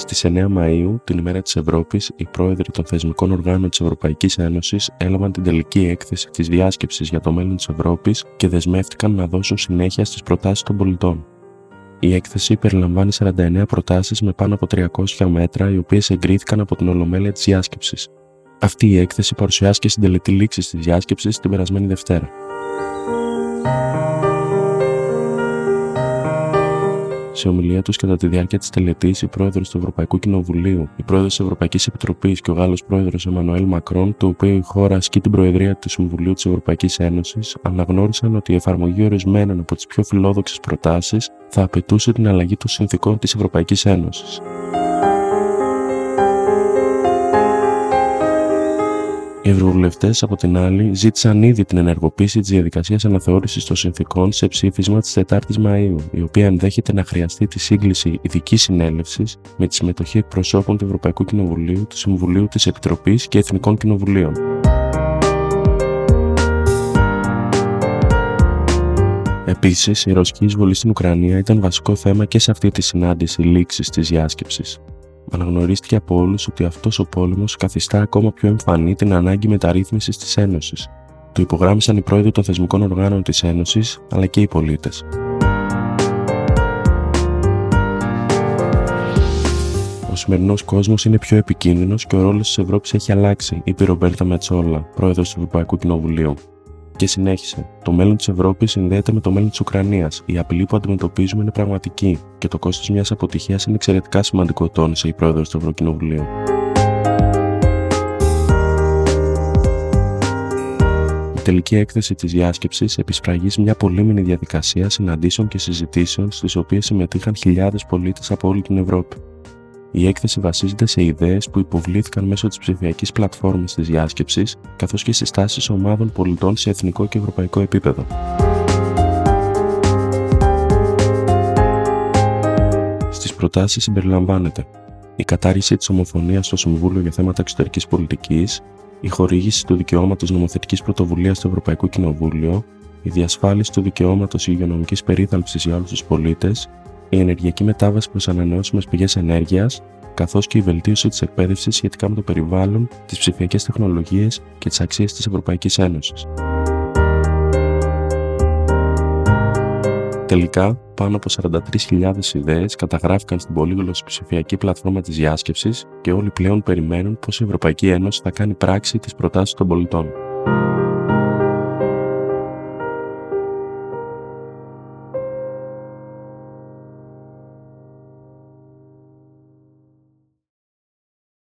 Στις 9 Μαου, την ημέρα της Ευρώπης, οι πρόεδροι των θεσμικών οργάνων της Ευρωπαϊκής Ένωσης έλαβαν την τελική έκθεση της διάσκεψης για το μέλλον της Ευρώπης και δεσμεύτηκαν να δώσουν συνέχεια στις προτάσεις των πολιτών. Η έκθεση περιλαμβάνει 49 προτάσεις με πάνω από 300 μέτρα, οι οποίες εγκρίθηκαν από την Ολομέλεια της διάσκεψης. Αυτή η έκθεση παρουσιάστηκε στην τελετή λήξης της διάσκεψης την περασμένη Δευτέρα. Σε ομιλία τους κατά τη διάρκεια της τελετής, η πρόεδρος του Ευρωπαϊκού Κοινοβουλίου, η πρόεδρος της Ευρωπαϊκής Επιτροπής και ο Γάλλος πρόεδρος Εμμανουέλ Μακρόν, του οποίου η χώρα ασκεί την προεδρία του Συμβουλίου της Ευρωπαϊκής Ένωσης, αναγνώρισαν ότι η εφαρμογή ορισμένων από τις πιο φιλόδοξες προτάσεις θα απαιτούσε την αλλαγή των συνθήκων της Ευρωπαϊκής Ένωσης. Οι ευρωβουλευτές, από την άλλη, ζήτησαν ήδη την ενεργοποίηση της διαδικασίας αναθεώρησης των συνθήκων σε ψήφισμα της 4η Μαου, η οποία ενδέχεται να χρειαστεί τη σύγκληση ειδικής συνέλευσης με τη συμμετοχή εκπροσώπων του Ευρωπαϊκού Κοινοβουλίου, του Συμβουλίου της Επιτροπής και Εθνικών Κοινοβουλίων. Επίσης, η ρωσική εισβολή στην Ουκρανία ήταν βασικό θέμα και σε αυτή τη συνάντηση λήξης της διάσκεψης αναγνωρίστηκε από όλους ότι αυτός ο πόλεμος καθιστά ακόμα πιο εμφανή την ανάγκη μεταρρύθμισης της Ένωσης. Το υπογράμμισαν οι πρόεδροι των θεσμικών οργάνων της Ένωσης αλλά και οι πολίτες. Ο σημερινός κόσμος είναι πιο επικίνδυνος και ο ρόλος της Ευρώπης έχει αλλάξει, είπε η Ρομπέρτα Μετσόλα, πρόεδρος του Ευρωπαϊκού Κοινοβουλίου. Και συνέχισε: Το μέλλον της Ευρώπης συνδέεται με το μέλλον της Ουκρανίας. Η απειλή που αντιμετωπίζουμε είναι πραγματική και το κόστος μιας αποτυχίας είναι εξαιρετικά σημαντικό, τόνισε η πρόεδρος του Ευρωκοινοβουλίου. Η τελική έκθεση της διάσκεψης επισφραγίζει μια πολύμηνη διαδικασία συναντήσεων και συζητήσεων στις οποίες συμμετείχαν χιλιάδες πολίτες από όλη την Ευρώπη. Η έκθεση βασίζεται σε ιδέες που υποβλήθηκαν μέσω της ψηφιακής πλατφόρμας της διάσκεψης, καθώς και συστάσεις ομάδων πολιτών σε εθνικό και ευρωπαϊκό επίπεδο. Στις προτάσεις συμπεριλαμβάνεται η κατάργηση της ομοφωνίας στο Συμβούλιο για θέματα εξωτερικής πολιτικής, η χορήγηση του δικαιώματος νομοθετικής πρωτοβουλίας στο Ευρωπαϊκό Κοινοβούλιο, η διασφάλιση του δικαιώματος υγειονομικής περίθαλψης για όλους τους πολίτες, η ενεργειακή μετάβαση προς ανανεώσιμες πηγές ενέργειας, καθώς και η βελτίωση της εκπαίδευσης σχετικά με το περιβάλλον, τις ψηφιακές τεχνολογίες και τις αξίες της Ευρωπαϊκής Ένωσης. Τελικά, πάνω από 43.000 ιδέες καταγράφηκαν στην πολύγλωση ψηφιακή πλατφόρμα της διάσκεψης και όλοι πλέον περιμένουν πώς η Ευρωπαϊκή Ένωση θα κάνει πράξη τις προτάσεις των πολιτών.